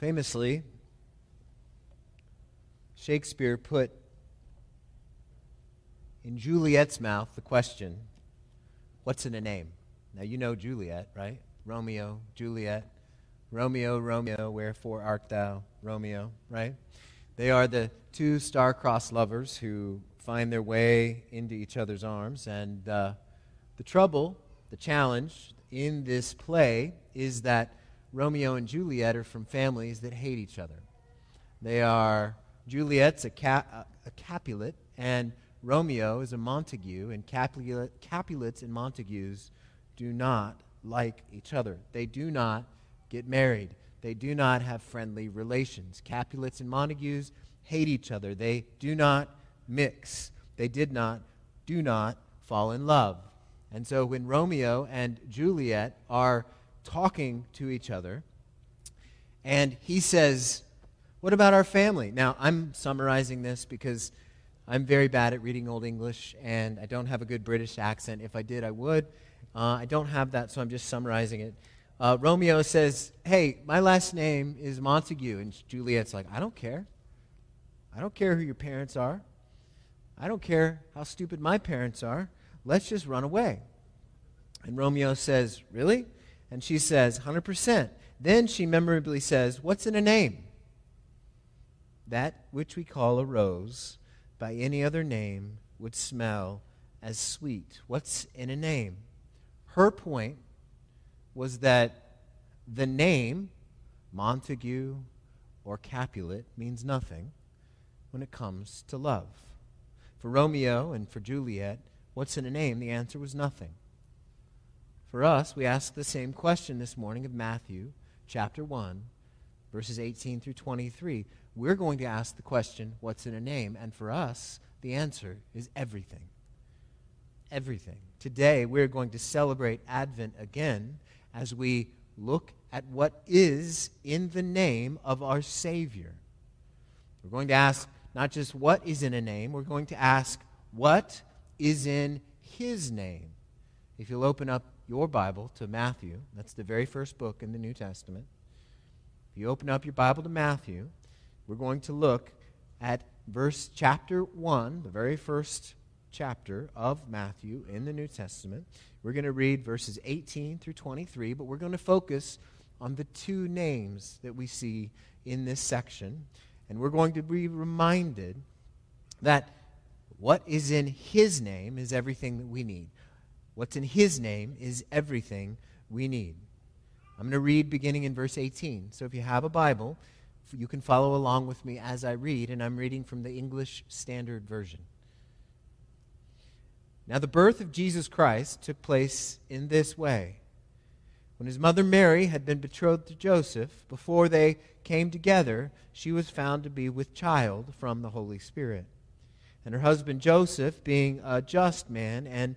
Famously, Shakespeare put in Juliet's mouth the question, What's in a name? Now, you know Juliet, right? Romeo, Juliet. Romeo, Romeo, wherefore art thou, Romeo, right? They are the two star-crossed lovers who find their way into each other's arms. And uh, the trouble, the challenge in this play is that Romeo and Juliet are from families that hate each other. They are, Juliet's a, Ca- uh, a Capulet, and Romeo is a Montague, and Capulet, Capulets and Montagues do not like each other. They do not get married. They do not have friendly relations. Capulets and Montagues hate each other. They do not mix. They did not, do not fall in love. And so when Romeo and Juliet are talking to each other, and he says, What about our family? Now, I'm summarizing this because I'm very bad at reading Old English, and I don't have a good British accent. If I did, I would. Uh, I don't have that, so I'm just summarizing it. Uh, Romeo says, Hey, my last name is Montague. And Juliet's like, I don't care. I don't care who your parents are. I don't care how stupid my parents are. Let's just run away. And Romeo says, Really? And she says, 100%. Then she memorably says, What's in a name? That which we call a rose by any other name would smell as sweet. What's in a name? Her point was that the name, Montague or Capulet, means nothing when it comes to love. For Romeo and for Juliet, what's in a name? The answer was nothing. For us, we ask the same question this morning of Matthew chapter 1, verses 18 through 23. We're going to ask the question, what's in a name? And for us, the answer is everything. Everything. Today, we're going to celebrate Advent again as we look at what is in the name of our Savior. We're going to ask not just what is in a name, we're going to ask what is in His name. If you'll open up your Bible to Matthew, that's the very first book in the New Testament. If you open up your Bible to Matthew, we're going to look at verse chapter 1, the very first chapter of Matthew in the New Testament. We're going to read verses 18 through 23, but we're going to focus on the two names that we see in this section. And we're going to be reminded that what is in His name is everything that we need. What's in His name is everything we need. I'm going to read beginning in verse 18. So if you have a Bible, you can follow along with me as I read, and I'm reading from the English Standard Version. Now, the birth of Jesus Christ took place in this way. When his mother Mary had been betrothed to Joseph, before they came together, she was found to be with child from the Holy Spirit. And her husband Joseph, being a just man and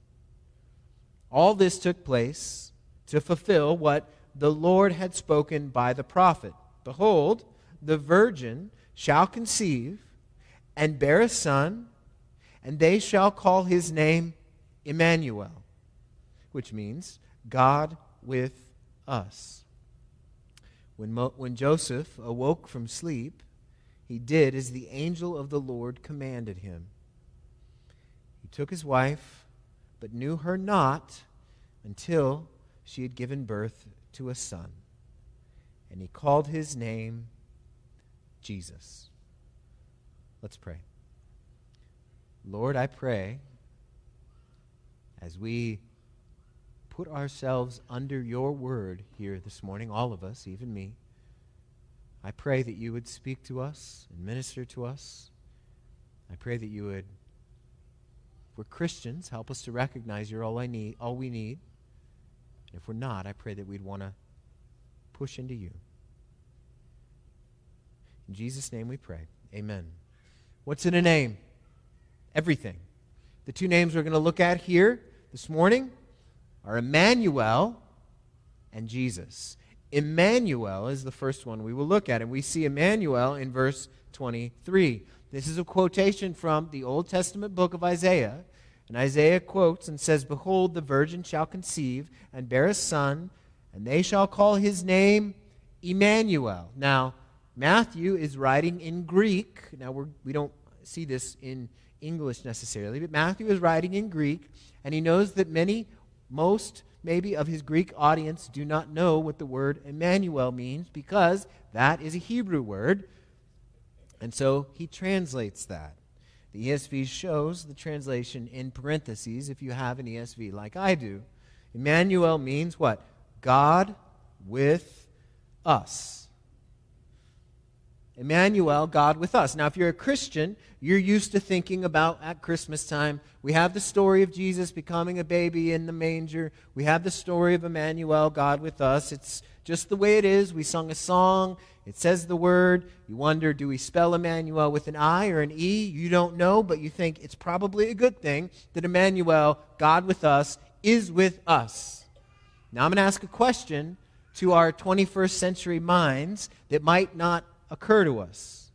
All this took place to fulfill what the Lord had spoken by the prophet Behold, the virgin shall conceive and bear a son and they shall call his name Emmanuel, which means God with us. When, Mo- when Joseph awoke from sleep, he did as the angel of the Lord commanded him. He took his wife, but knew her not until she had given birth to a son. And he called his name Jesus. Let's pray. Lord, I pray as we put ourselves under your word here this morning, all of us, even me, I pray that you would speak to us and minister to us. I pray that you would, we're Christians, help us to recognize you're all I need, all we need. And if we're not, I pray that we'd want to push into you. In Jesus' name we pray. Amen. What's in a name? Everything. The two names we're going to look at here this morning are Emmanuel and Jesus. Emmanuel is the first one we will look at, and we see Emmanuel in verse 23. This is a quotation from the Old Testament book of Isaiah. And Isaiah quotes and says, Behold, the virgin shall conceive and bear a son, and they shall call his name Emmanuel. Now, Matthew is writing in Greek. Now, we're, we do not see this in English necessarily, but Matthew is writing in Greek, and he knows that many, most maybe of his Greek audience do not know what the word Emmanuel means because that is a Hebrew word. And so he translates that. The ESV shows the translation in parentheses if you have an ESV like I do. Emmanuel means what? God with us. Emmanuel, God with us. Now, if you're a Christian, you're used to thinking about at Christmas time, we have the story of Jesus becoming a baby in the manger. We have the story of Emmanuel, God with us. It's just the way it is. We sung a song. It says the word. You wonder, do we spell Emmanuel with an I or an E? You don't know, but you think it's probably a good thing that Emmanuel, God with us, is with us. Now, I'm going to ask a question to our 21st century minds that might not occur to us.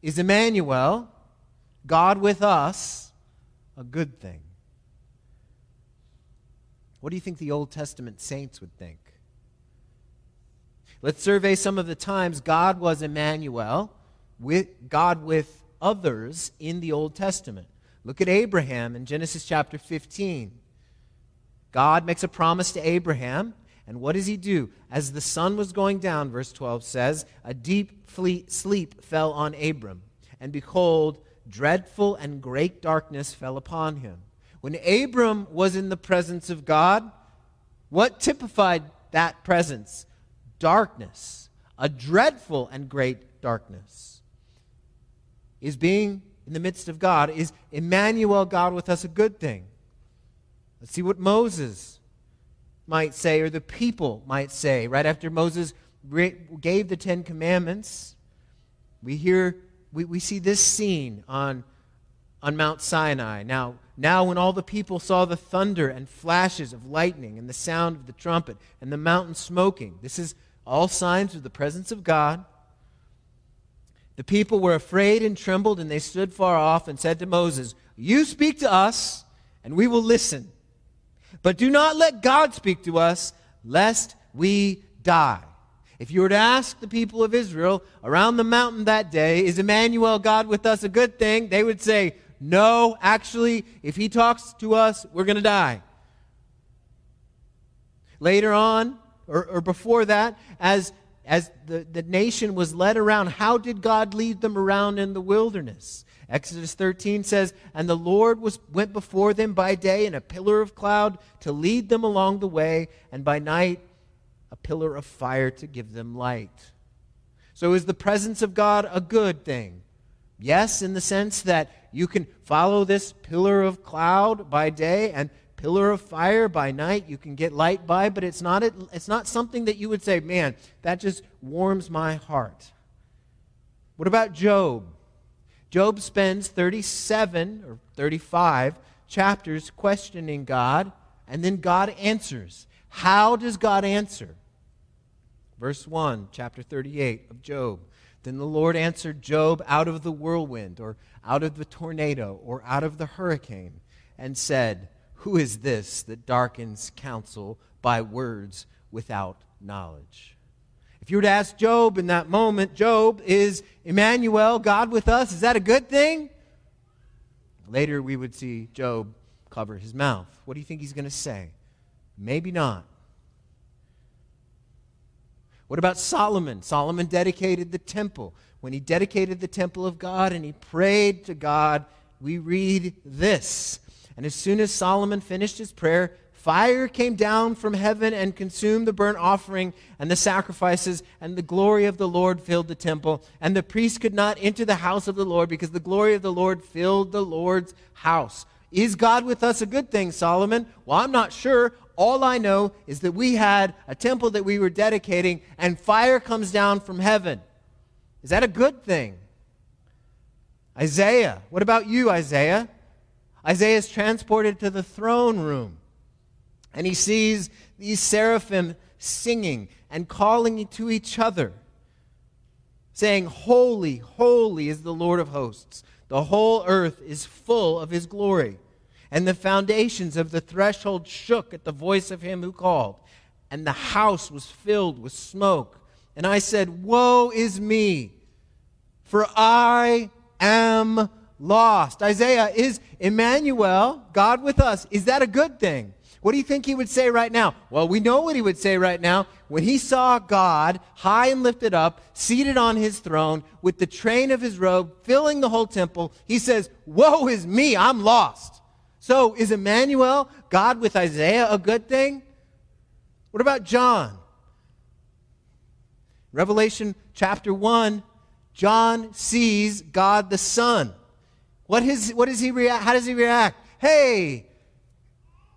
Is Emmanuel, God with us, a good thing? What do you think the Old Testament saints would think? Let's survey some of the times God was Emmanuel, with God with others in the Old Testament. Look at Abraham in Genesis chapter 15. God makes a promise to Abraham, and what does he do? As the sun was going down, verse 12 says, a deep sleep fell on Abram, and behold, dreadful and great darkness fell upon him. When Abram was in the presence of God, what typified that presence? Darkness, a dreadful and great darkness. Is being in the midst of God, is Emmanuel, God with us, a good thing? Let's see what Moses might say, or the people might say, right after Moses gave the Ten Commandments. We hear, we, we see this scene on, on Mount Sinai. Now, now, when all the people saw the thunder and flashes of lightning and the sound of the trumpet and the mountain smoking, this is all signs of the presence of God. The people were afraid and trembled, and they stood far off and said to Moses, You speak to us, and we will listen. But do not let God speak to us, lest we die. If you were to ask the people of Israel around the mountain that day, Is Emmanuel, God with us, a good thing? They would say, No, actually, if he talks to us, we're going to die. Later on, or, or before that, as, as the, the nation was led around, how did God lead them around in the wilderness? Exodus 13 says, And the Lord was, went before them by day in a pillar of cloud to lead them along the way, and by night a pillar of fire to give them light. So is the presence of God a good thing? Yes, in the sense that you can follow this pillar of cloud by day and pillar of fire by night you can get light by but it's not it's not something that you would say man that just warms my heart. What about Job? Job spends 37 or 35 chapters questioning god and then god answers. How does god answer? Verse 1 chapter 38 of Job. Then the lord answered Job out of the whirlwind or out of the tornado or out of the hurricane and said who is this that darkens counsel by words without knowledge? If you were to ask Job in that moment, Job, is Emmanuel, God with us? Is that a good thing? Later, we would see Job cover his mouth. What do you think he's going to say? Maybe not. What about Solomon? Solomon dedicated the temple. When he dedicated the temple of God and he prayed to God, we read this and as soon as Solomon finished his prayer, fire came down from heaven and consumed the burnt offering and the sacrifices, and the glory of the Lord filled the temple. And the priest could not enter the house of the Lord because the glory of the Lord filled the Lord's house. Is God with us a good thing, Solomon? Well, I'm not sure. All I know is that we had a temple that we were dedicating, and fire comes down from heaven. Is that a good thing? Isaiah. What about you, Isaiah? Isaiah is transported to the throne room and he sees these seraphim singing and calling to each other, saying, Holy, holy is the Lord of hosts. The whole earth is full of his glory. And the foundations of the threshold shook at the voice of him who called, and the house was filled with smoke. And I said, Woe is me, for I am lost. Isaiah, is Emmanuel, God with us, is that a good thing? What do you think he would say right now? Well, we know what he would say right now. When he saw God high and lifted up, seated on his throne, with the train of his robe filling the whole temple, he says, Woe is me, I'm lost. So, is Emmanuel, God with Isaiah, a good thing? What about John? Revelation chapter 1, John sees God the Son. What, is, what does he react? How does he react? Hey,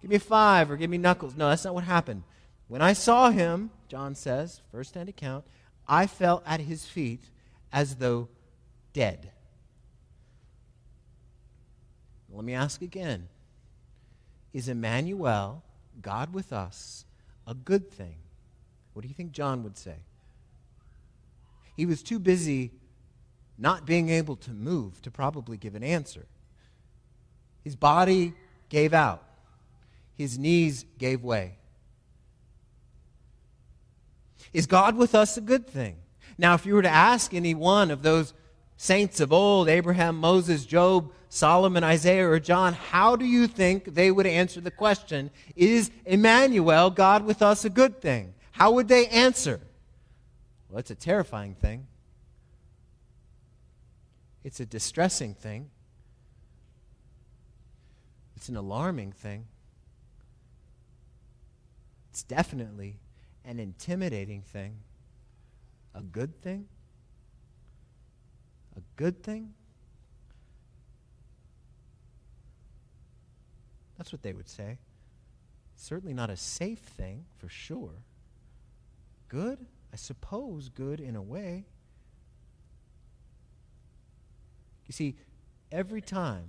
Give me five or give me knuckles. No, that's not what happened. When I saw him, John says, first hand account, I fell at his feet as though dead. Let me ask again Is Emmanuel, God with us, a good thing? What do you think John would say? He was too busy not being able to move to probably give an answer. His body gave out his knees gave way. Is God with us a good thing? Now, if you were to ask any one of those saints of old, Abraham, Moses, Job, Solomon, Isaiah, or John, how do you think they would answer the question, Is Emmanuel, God with us, a good thing? How would they answer? Well, it's a terrifying thing. It's a distressing thing. It's an alarming thing. It's definitely an intimidating thing. A good thing? A good thing? That's what they would say. Certainly not a safe thing, for sure. Good? I suppose good in a way. You see, every time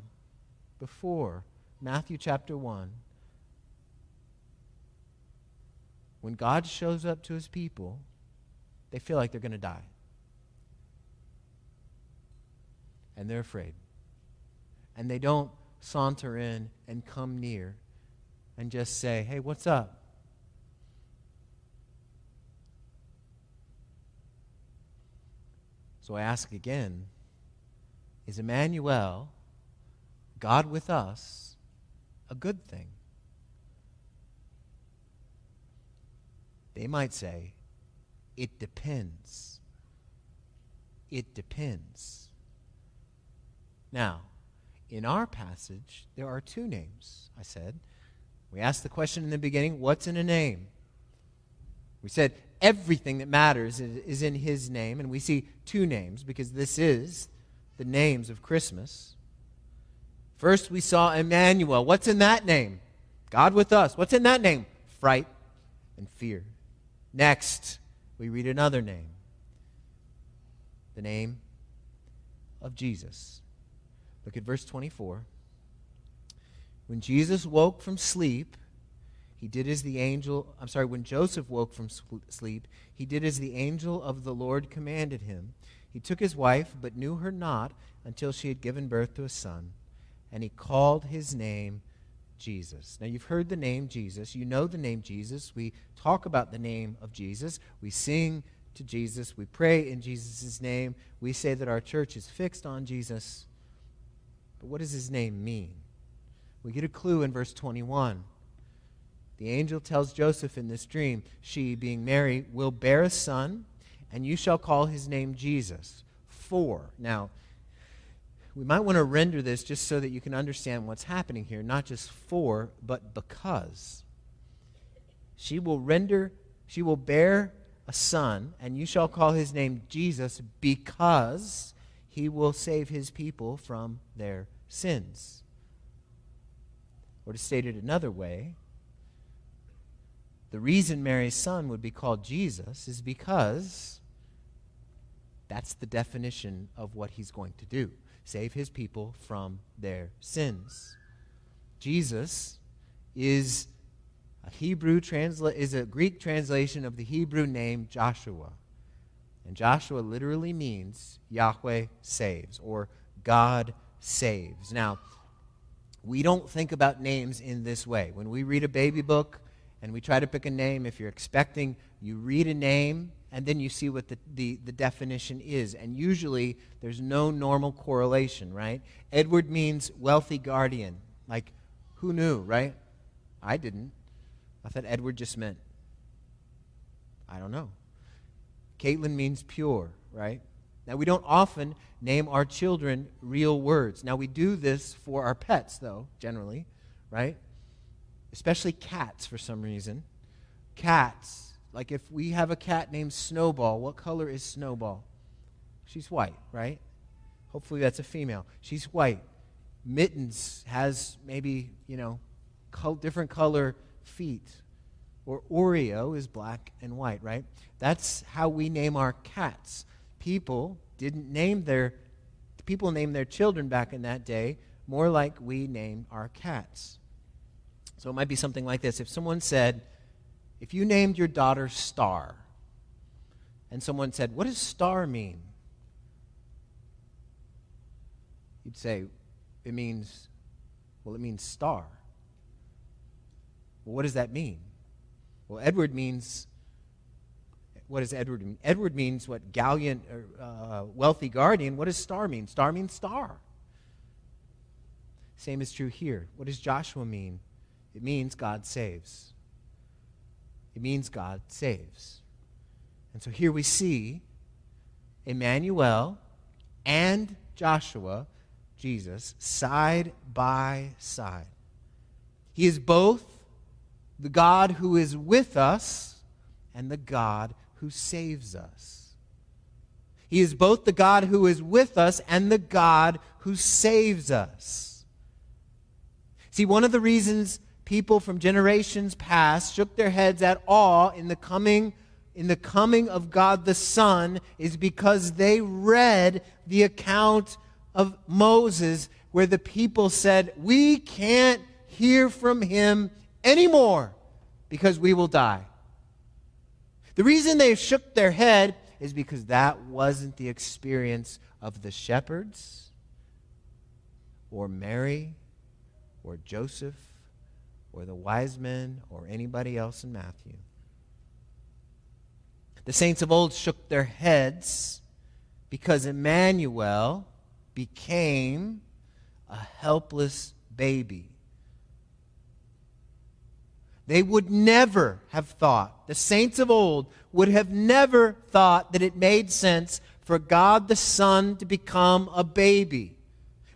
before Matthew chapter 1, when God shows up to his people, they feel like they're going to die. And they're afraid. And they don't saunter in and come near and just say, hey, what's up? So I ask again is Emmanuel, God with us, a good thing? They might say, it depends. It depends. Now, in our passage, there are two names, I said. We asked the question in the beginning what's in a name? We said everything that matters is, in his name, and we see two names because this is the names of Christmas. First, we saw Emmanuel. What's in that name? God with us. What's in that name? Fright and fear. Next, we read another name the name of Jesus. Look at verse 24. When Jesus woke from sleep, he did as the angel, I'm sorry, when Joseph woke from sleep, he did as the angel of the Lord commanded him. He took his wife, but knew her not until she had given birth to a son, and he called his name Jesus. Now, you've heard the name Jesus. You know the name Jesus. We talk about the name of Jesus. We sing to Jesus. We pray in Jesus' name. We say that our church is fixed on Jesus. But what does his name mean? We get a clue in verse 21. The angel tells Joseph in this dream, She, being Mary, will bear a son, and you shall call his name Jesus. For. Now, we might want to render this just so that you can understand what's happening here, not just for, but because. She will render, she will bear a son, and you shall call his name Jesus because he will save his people from their sins. Or to state it another way, the reason Mary's son would be called Jesus is because That's the definition of what he's going to do save his people from their sins. Jesus is a Hebrew transla- is a Greek translation of the Hebrew name Joshua. And Joshua literally means Yahweh saves or God saves. Now, we don't think about names in this way. When we read a baby book and we try to pick a name, if you're expecting, you read a name and then you see what the, the, the definition is. And usually there's no normal correlation, right? Edward means wealthy guardian. Like, who knew, right? I didn't. I thought Edward just meant, I don't know. Caitlin means pure, right? Now, we don't often name our children real words. Now, we do this for our pets, though, generally, right? Especially cats for some reason. Cats, like if we have a cat named Snowball, what color is Snowball? She's white, right? Hopefully that's a female. She's white. Mittens has maybe, you know, col- different color feet. Or Oreo is black and white, right? That's how we name our cats people didn't name their people named their children back in that day more like we name our cats. So it might be something like this. If someone said, if you named your daughter Star, and someone said, What does star mean? You'd say, It means, well, it means star. Well, what does that mean? Well, Edward means what does Edward mean? Edward means what? Gallant, uh, wealthy guardian. What does star mean? Star means star. Same is true here. What does Joshua mean? It means God saves. It means God saves. And so here we see Emmanuel and Joshua, Jesus, side by side. He is both the God who is with us and the God who saves us. He is both the God who is with us and the God who saves us. See, one of the reasons people from generations past shook their heads at awe in the coming in the coming of God the Son is because they read the account of Moses where the people said, "We can't hear from him anymore because we will die." The reason they shook their head is because that wasn't the experience of the shepherds or Mary or Joseph or the wise men or anybody else in Matthew. The saints of old shook their heads because Emmanuel became a helpless baby they would never have thought, the saints of old would have never thought that it made sense for God the Son to become a baby.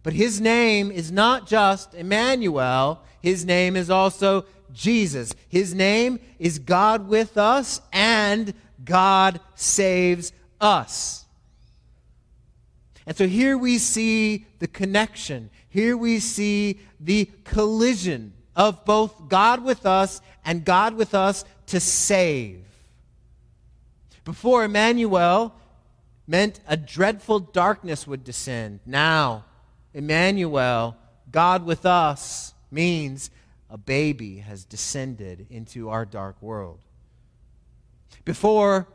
But his name is not just Emmanuel, his name is also Jesus. His name is God with us and God saves us. And so here we see the connection. Here we see the collision of both God with us and God with us to save. Before Emmanuel meant a dreadful darkness would descend. Now, Emmanuel, God with us, means a baby has descended into our dark world. Before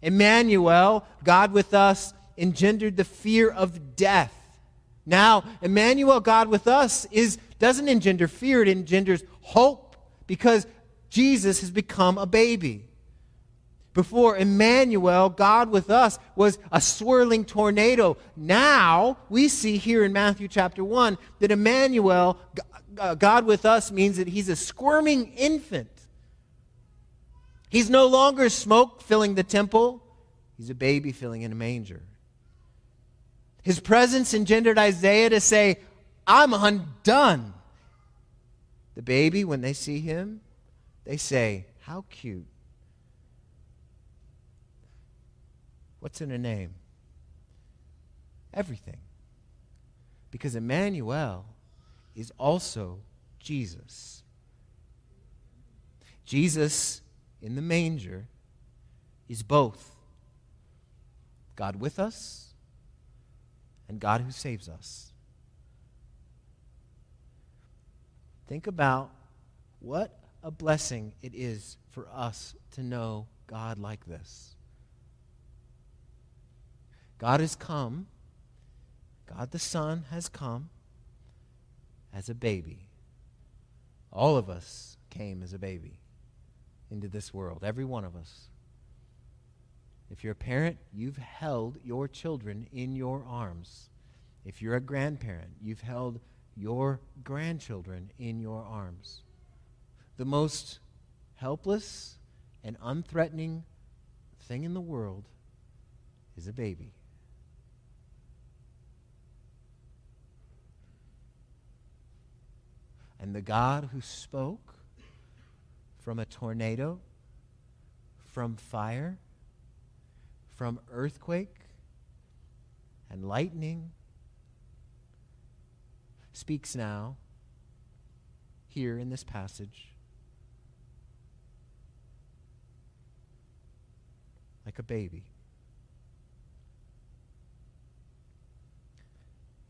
Emmanuel, God with us, engendered the fear of death. Now, Emmanuel, God with us, is doesn't engender fear, it engenders hope because Jesus has become a baby. Before Emmanuel, God with us, was a swirling tornado. Now we see here in Matthew chapter 1 that Emmanuel, God with us, means that he's a squirming infant. He's no longer smoke filling the temple, he's a baby filling in a manger. His presence engendered Isaiah to say, I'm undone. The baby, when they see him, they say, How cute. What's in a name? Everything. Because Emmanuel is also Jesus. Jesus in the manger is both God with us and God who saves us. Think about what a blessing it is for us to know God like this. God has come, God the Son has come as a baby. All of us came as a baby into this world, every one of us. If you're a parent, you've held your children in your arms. If you're a grandparent, you've held your grandchildren in your arms. The most helpless and unthreatening thing in the world is a baby. And the God who spoke from a tornado, from fire, from earthquake and lightning, speaks now here in this passage like a baby.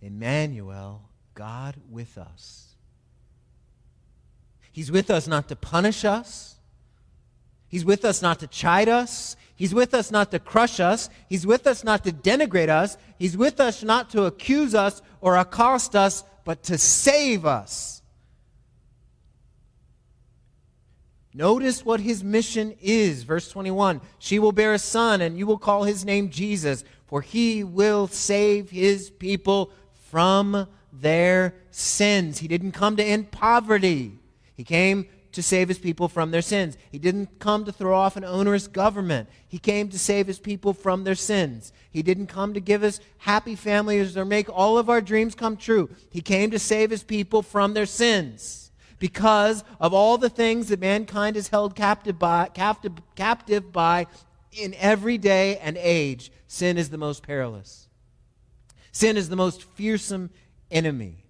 Emmanuel, God with us. He's with us not to punish us. He's with us not to chide us. He's with us not to crush us. He's with us not to denigrate us. He's with us not to accuse us or accost us, but to save us. Notice what his mission is. Verse 21 She will bear a son, and you will call his name Jesus, for he will save his people from their sins. He didn't come to end poverty, he came to save his people from their sins. He didn't come to throw off an onerous government. He came to save his people from their sins. He didn't come to give us happy families or make all of our dreams come true. He came to save his people from their sins. Because of all the things that mankind is held captive by, captive, captive by in every day and age, sin is the most perilous. Sin is the most fearsome enemy.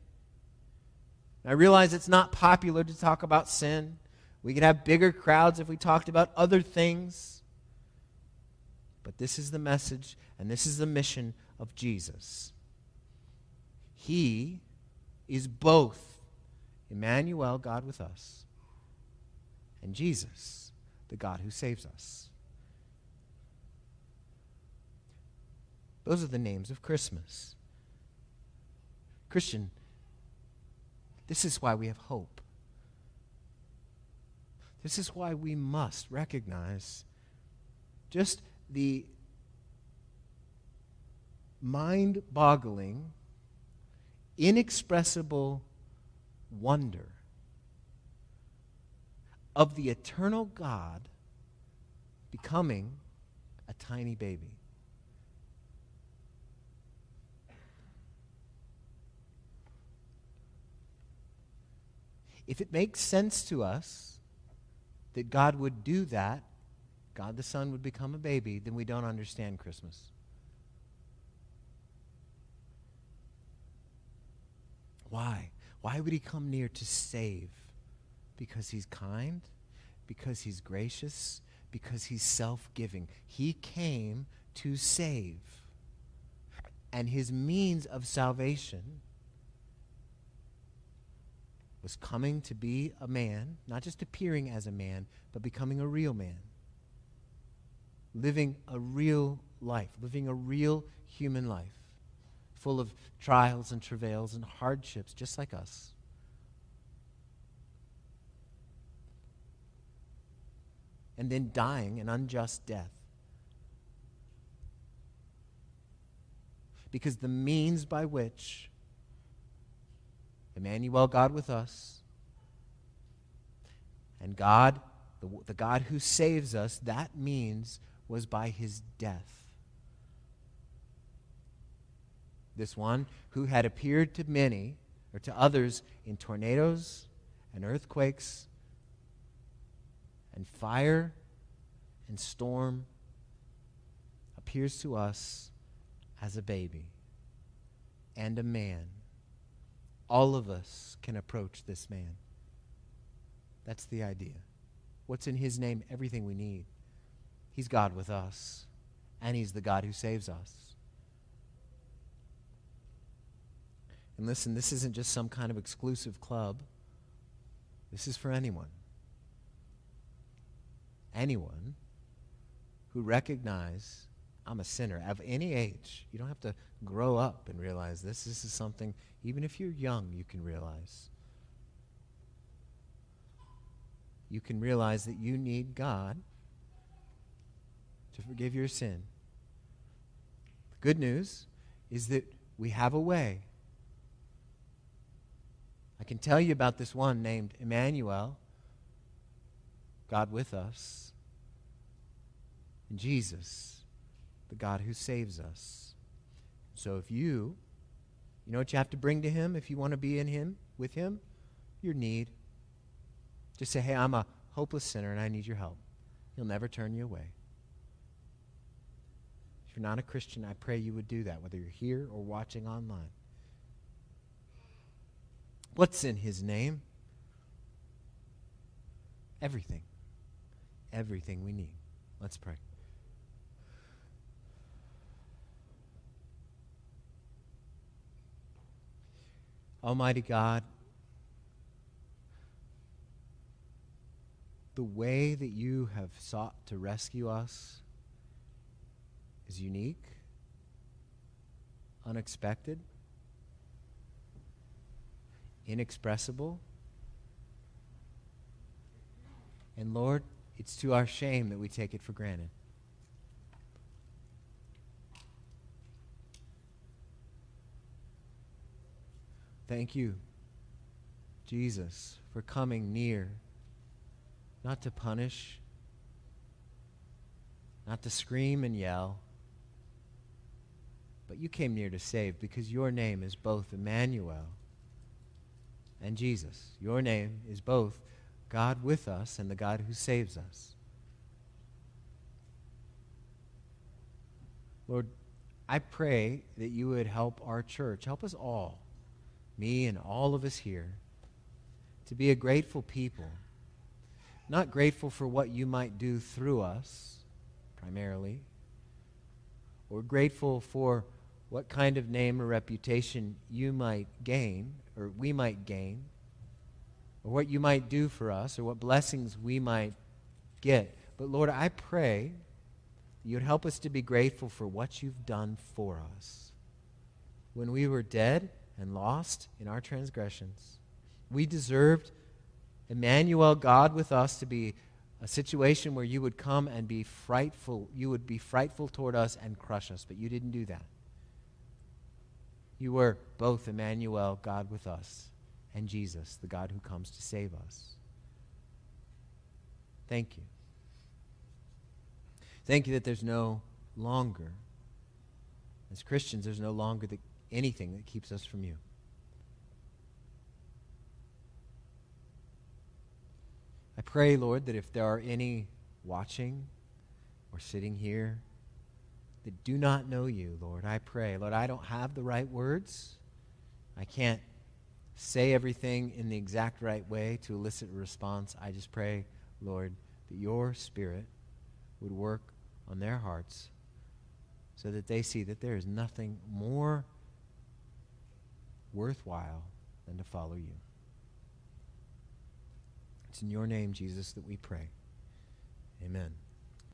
I realize it's not popular to talk about sin. We could have bigger crowds if we talked about other things. But this is the message and this is the mission of Jesus. He is both Emmanuel, God with us, and Jesus, the God who saves us. Those are the names of Christmas. Christian, this is why we have hope. This is why we must recognize just the mind boggling, inexpressible wonder of the eternal God becoming a tiny baby. If it makes sense to us that God would do that, God the Son would become a baby, then we don't understand Christmas. Why? Why would he come near to save? Because he's kind, because he's gracious, because he's self giving. He came to save. And his means of salvation was coming to be a man, not just appearing as a man, but becoming a real man. Living a real life, living a real human life, full of trials and travails and hardships, just like us. And then dying an unjust death. Because the means by which Emmanuel, God with us. And God, the, the God who saves us, that means was by his death. This one who had appeared to many, or to others, in tornadoes and earthquakes and fire and storm, appears to us as a baby and a man all of us can approach this man. That's the idea. What's in his name? Everything we need. He's God with us, and He's the God who saves us. And listen, this isn't just some kind of exclusive club. This is for anyone. Anyone who recognize I'm a sinner of any age. You don't have to grow up and realize this. This is something, even if you're young, you can realize. You can realize that you need God to forgive your sin. The good news is that we have a way I can tell you about this one named Emmanuel, God with us, and Jesus, the God who saves us. So if you, you know what you have to bring to Him if you want to be in Him, with Him? Your need. Just say, hey, I'm a hopeless sinner and I need your help. He'll never turn you away. If you're not a Christian, I pray you would do that, whether you're here or watching online. What's in his name? Everything. Everything we need. Let's pray. Almighty God, the way that you have sought to rescue us is unique, unexpected inexpressible. And Lord, it's to our shame that we take it for granted. Thank you, Jesus, for coming near, not to punish, not to scream and yell, but you came near to save because your name is both Emmanuel and Jesus. Your name is both God with us and the God who saves us. Lord, I pray that you would help our church, help us all, me and all of us here, to be a grateful people. Not grateful for what you might do through us, primarily, or grateful for what kind of name or reputation you might gain or we might gain, or what you might do for us, or what blessings we might get. But Lord, I pray you'd help us to be grateful for what you've done for us. When we were dead and lost in our transgressions, we deserved Emmanuel, God with us, to be a situation where you would come and be frightful. You would be frightful toward us and crush us, but you didn't do that. You were both Emmanuel, God with us, and Jesus, the God who comes to save us. Thank you. Thank you that there's no longer, as Christians, there's no longer the, anything that keeps us from you. I pray, Lord, that if there are any watching or sitting here that do not know you, Lord. I pray. Lord, I don't have the right words. I can't say everything in the exact right way to elicit a response. I just pray, Lord, that your Spirit would work on their hearts so that they see that there is nothing more worthwhile than to follow you. It's in your name, Jesus, that we pray. Amen.